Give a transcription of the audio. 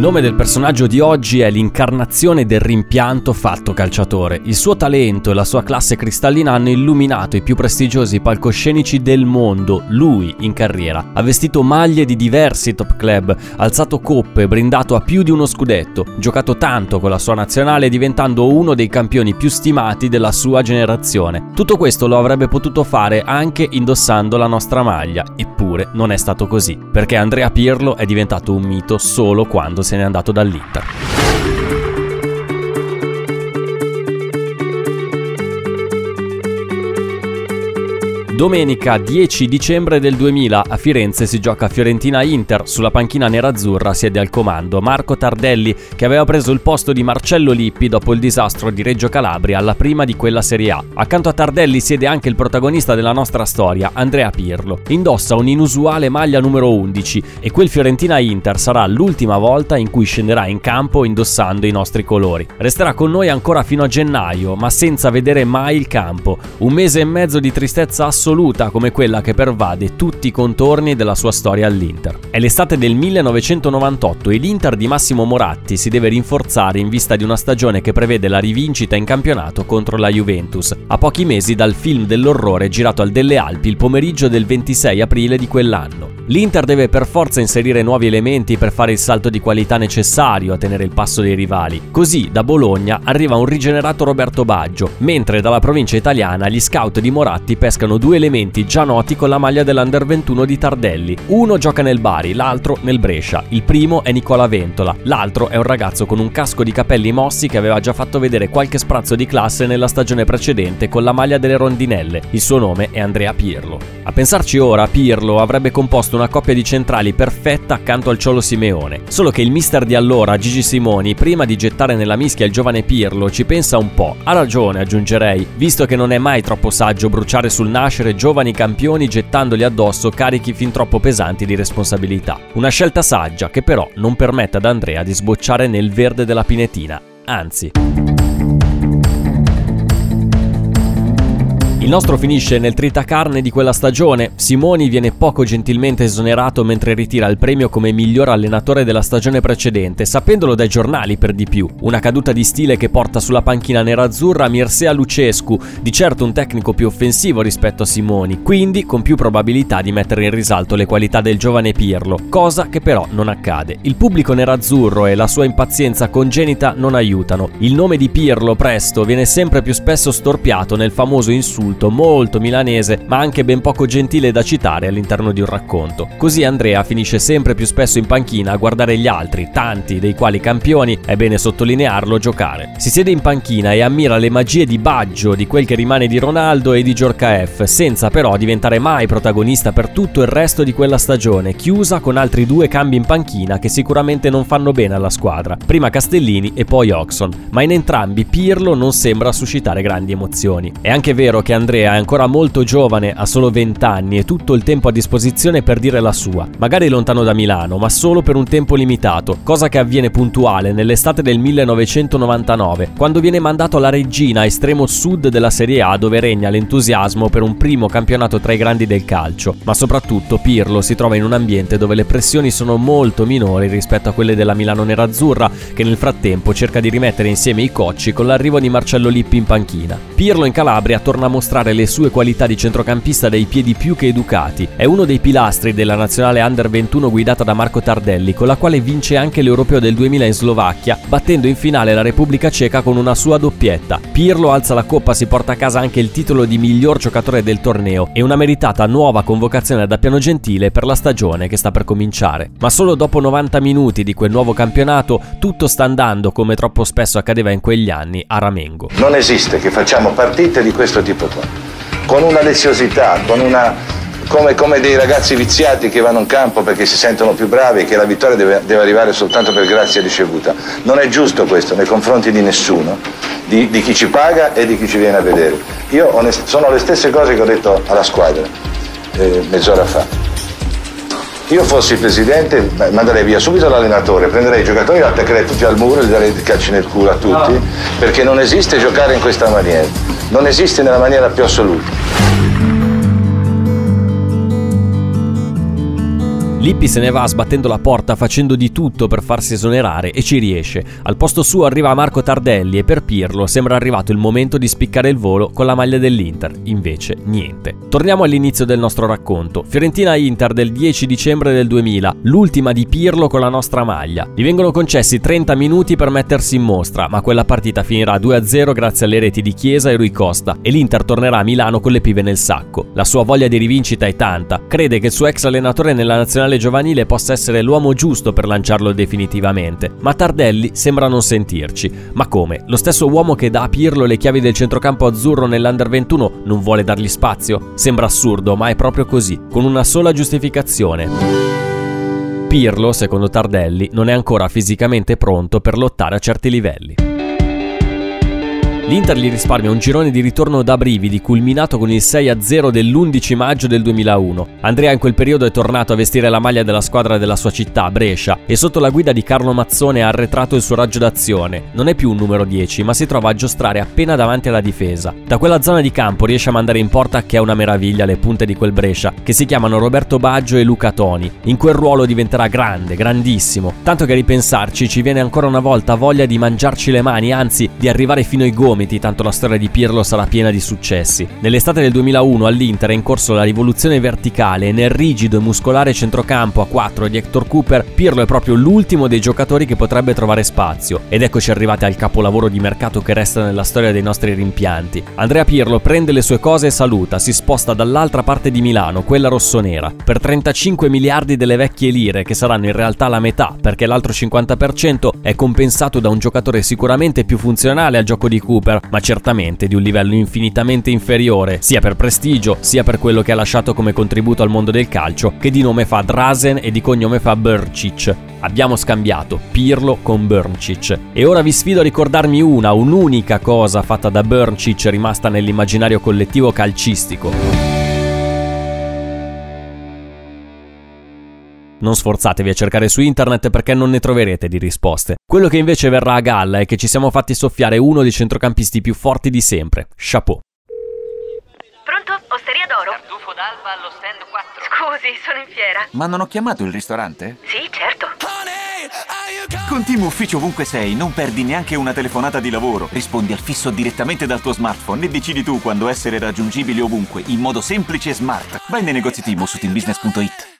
nome del personaggio di oggi è l'incarnazione del rimpianto fatto calciatore. Il suo talento e la sua classe cristallina hanno illuminato i più prestigiosi palcoscenici del mondo. Lui, in carriera, ha vestito maglie di diversi top club, alzato coppe, brindato a più di uno scudetto, giocato tanto con la sua nazionale diventando uno dei campioni più stimati della sua generazione. Tutto questo lo avrebbe potuto fare anche indossando la nostra maglia, eppure non è stato così, perché Andrea Pirlo è diventato un mito solo quando se n'è andato dall'Inter. Domenica 10 dicembre del 2000 a Firenze si gioca Fiorentina-Inter, sulla panchina nerazzurra siede al comando Marco Tardelli che aveva preso il posto di Marcello Lippi dopo il disastro di Reggio Calabria alla prima di quella Serie A. Accanto a Tardelli siede anche il protagonista della nostra storia, Andrea Pirlo. Indossa un'inusuale maglia numero 11 e quel Fiorentina-Inter sarà l'ultima volta in cui scenderà in campo indossando i nostri colori. Resterà con noi ancora fino a gennaio, ma senza vedere mai il campo. Un mese e mezzo di tristezza assoluta assoluta come quella che pervade tutti i contorni della sua storia all'Inter. È l'estate del 1998 e l'Inter di Massimo Moratti si deve rinforzare in vista di una stagione che prevede la rivincita in campionato contro la Juventus, a pochi mesi dal film dell'orrore girato al Delle Alpi il pomeriggio del 26 aprile di quell'anno. L'Inter deve per forza inserire nuovi elementi per fare il salto di qualità necessario a tenere il passo dei rivali. Così da Bologna arriva un rigenerato Roberto Baggio, mentre dalla provincia italiana gli scout di Moratti pescano due elementi già noti con la maglia dell'Under 21 di Tardelli. Uno gioca nel Bari, l'altro nel Brescia. Il primo è Nicola Ventola, l'altro è un ragazzo con un casco di capelli mossi che aveva già fatto vedere qualche sprazzo di classe nella stagione precedente con la maglia delle rondinelle. Il suo nome è Andrea Pirlo. A pensarci ora, Pirlo avrebbe composto una coppia di centrali perfetta accanto al Ciolo Simeone. Solo che il mister di allora, Gigi Simoni, prima di gettare nella mischia il giovane Pirlo, ci pensa un po'. Ha ragione, aggiungerei, visto che non è mai troppo saggio bruciare sul nascere giovani campioni gettandoli addosso carichi fin troppo pesanti di responsabilità. Una scelta saggia che però non permette ad Andrea di sbocciare nel verde della pinetina, anzi. Il nostro finisce nel tritacarne di quella stagione. Simoni viene poco gentilmente esonerato mentre ritira il premio come miglior allenatore della stagione precedente, sapendolo dai giornali per di più. Una caduta di stile che porta sulla panchina nerazzurra Mircea Lucescu, di certo un tecnico più offensivo rispetto a Simoni, quindi con più probabilità di mettere in risalto le qualità del giovane Pirlo, cosa che però non accade. Il pubblico nerazzurro e la sua impazienza congenita non aiutano. Il nome di Pirlo presto viene sempre più spesso storpiato nel famoso insulto insulto molto milanese, ma anche ben poco gentile da citare all'interno di un racconto. Così Andrea finisce sempre più spesso in panchina a guardare gli altri, tanti dei quali campioni, è bene sottolinearlo, giocare. Si siede in panchina e ammira le magie di Baggio, di quel che rimane di Ronaldo e di Giorca F, senza però diventare mai protagonista per tutto il resto di quella stagione, chiusa con altri due cambi in panchina che sicuramente non fanno bene alla squadra, prima Castellini e poi Oxon, ma in entrambi Pirlo non sembra suscitare grandi emozioni. È anche vero che Andrea è ancora molto giovane, ha solo 20 anni e tutto il tempo a disposizione per dire la sua, magari lontano da Milano, ma solo per un tempo limitato, cosa che avviene puntuale nell'estate del 1999, quando viene mandato alla regina estremo sud della Serie A dove regna l'entusiasmo per un primo campionato tra i grandi del calcio, ma soprattutto Pirlo si trova in un ambiente dove le pressioni sono molto minori rispetto a quelle della Milano nerazzurra, che nel frattempo cerca di rimettere insieme i cocci con l'arrivo di Marcello Lippi in panchina. Pirlo in Calabria torna a mostrare dimostrare le sue qualità di centrocampista dai piedi più che educati. È uno dei pilastri della nazionale Under 21 guidata da Marco Tardelli, con la quale vince anche l'Europeo del 2000 in Slovacchia, battendo in finale la Repubblica Ceca con una sua doppietta. Pirlo alza la coppa, si porta a casa anche il titolo di miglior giocatore del torneo e una meritata nuova convocazione da piano gentile per la stagione che sta per cominciare. Ma solo dopo 90 minuti di quel nuovo campionato tutto sta andando come troppo spesso accadeva in quegli anni a Ramengo. Non esiste che facciamo partite di questo tipo qua con una leziosità, con una, come, come, dei ragazzi viziati che vanno in campo perché si sentono più bravi e che la vittoria deve, deve arrivare soltanto per grazia ricevuta. Non è giusto questo nei confronti di nessuno di, di, chi ci paga e di chi ci viene a vedere. Io onest- sono le stesse cose che ho detto alla squadra eh, mezz'ora fa. Io fossi presidente, manderei via subito l'allenatore, prenderei i giocatori, li attaccherei tutti al muro e li darei calci nel culo a tutti, no. perché non esiste giocare in questa maniera, non esiste nella maniera più assoluta. Lippi se ne va sbattendo la porta facendo di tutto per farsi esonerare e ci riesce. Al posto suo arriva Marco Tardelli e per Pirlo sembra arrivato il momento di spiccare il volo con la maglia dell'Inter. Invece niente. Torniamo all'inizio del nostro racconto. Fiorentina-Inter del 10 dicembre del 2000, l'ultima di Pirlo con la nostra maglia. Gli vengono concessi 30 minuti per mettersi in mostra, ma quella partita finirà 2-0 grazie alle reti di Chiesa e Rui Costa e l'Inter tornerà a Milano con le pive nel sacco. La sua voglia di rivincita è tanta. Crede che il suo ex allenatore nella nazionale nazionale giovanile possa essere l'uomo giusto per lanciarlo definitivamente, ma Tardelli sembra non sentirci. Ma come? Lo stesso uomo che dà a Pirlo le chiavi del centrocampo azzurro nell'Under 21 non vuole dargli spazio? Sembra assurdo, ma è proprio così, con una sola giustificazione. Pirlo, secondo Tardelli, non è ancora fisicamente pronto per lottare a certi livelli. L'Inter gli risparmia un girone di ritorno da brividi culminato con il 6-0 dell'11 maggio del 2001. Andrea in quel periodo è tornato a vestire la maglia della squadra della sua città, Brescia, e sotto la guida di Carlo Mazzone ha arretrato il suo raggio d'azione. Non è più un numero 10, ma si trova a giostrare appena davanti alla difesa. Da quella zona di campo riesce a mandare in porta che è una meraviglia le punte di quel Brescia, che si chiamano Roberto Baggio e Luca Toni. In quel ruolo diventerà grande, grandissimo, tanto che a ripensarci ci viene ancora una volta voglia di mangiarci le mani, anzi di arrivare fino ai gomiti gomiti, tanto la storia di Pirlo sarà piena di successi. Nell'estate del 2001 all'Inter è in corso la rivoluzione verticale e nel rigido e muscolare centrocampo a 4 di Hector Cooper, Pirlo è proprio l'ultimo dei giocatori che potrebbe trovare spazio. Ed eccoci arrivati al capolavoro di mercato che resta nella storia dei nostri rimpianti. Andrea Pirlo prende le sue cose e saluta, si sposta dall'altra parte di Milano, quella rossonera, per 35 miliardi delle vecchie lire, che saranno in realtà la metà, perché l'altro 50% è compensato da un giocatore sicuramente più funzionale al gioco di Cooper Cooper, ma certamente di un livello infinitamente inferiore, sia per prestigio, sia per quello che ha lasciato come contributo al mondo del calcio, che di nome fa Drazen e di cognome fa Burcic. Abbiamo scambiato Pirlo con Burncic. E ora vi sfido a ricordarmi una, un'unica cosa fatta da Burncic rimasta nell'immaginario collettivo calcistico. Non sforzatevi a cercare su internet perché non ne troverete di risposte. Quello che invece verrà a galla è che ci siamo fatti soffiare uno dei centrocampisti più forti di sempre. Chapeau. Pronto? Osteria d'oro? Tartufo d'alba allo stand 4. Scusi, sono in fiera. Ma non ho chiamato il ristorante? Sì, certo. Con Team Ufficio ovunque sei, non perdi neanche una telefonata di lavoro. Rispondi al fisso direttamente dal tuo smartphone e decidi tu quando essere raggiungibile ovunque, in modo semplice e smart. Vai nei negozi Team su teambusiness.it.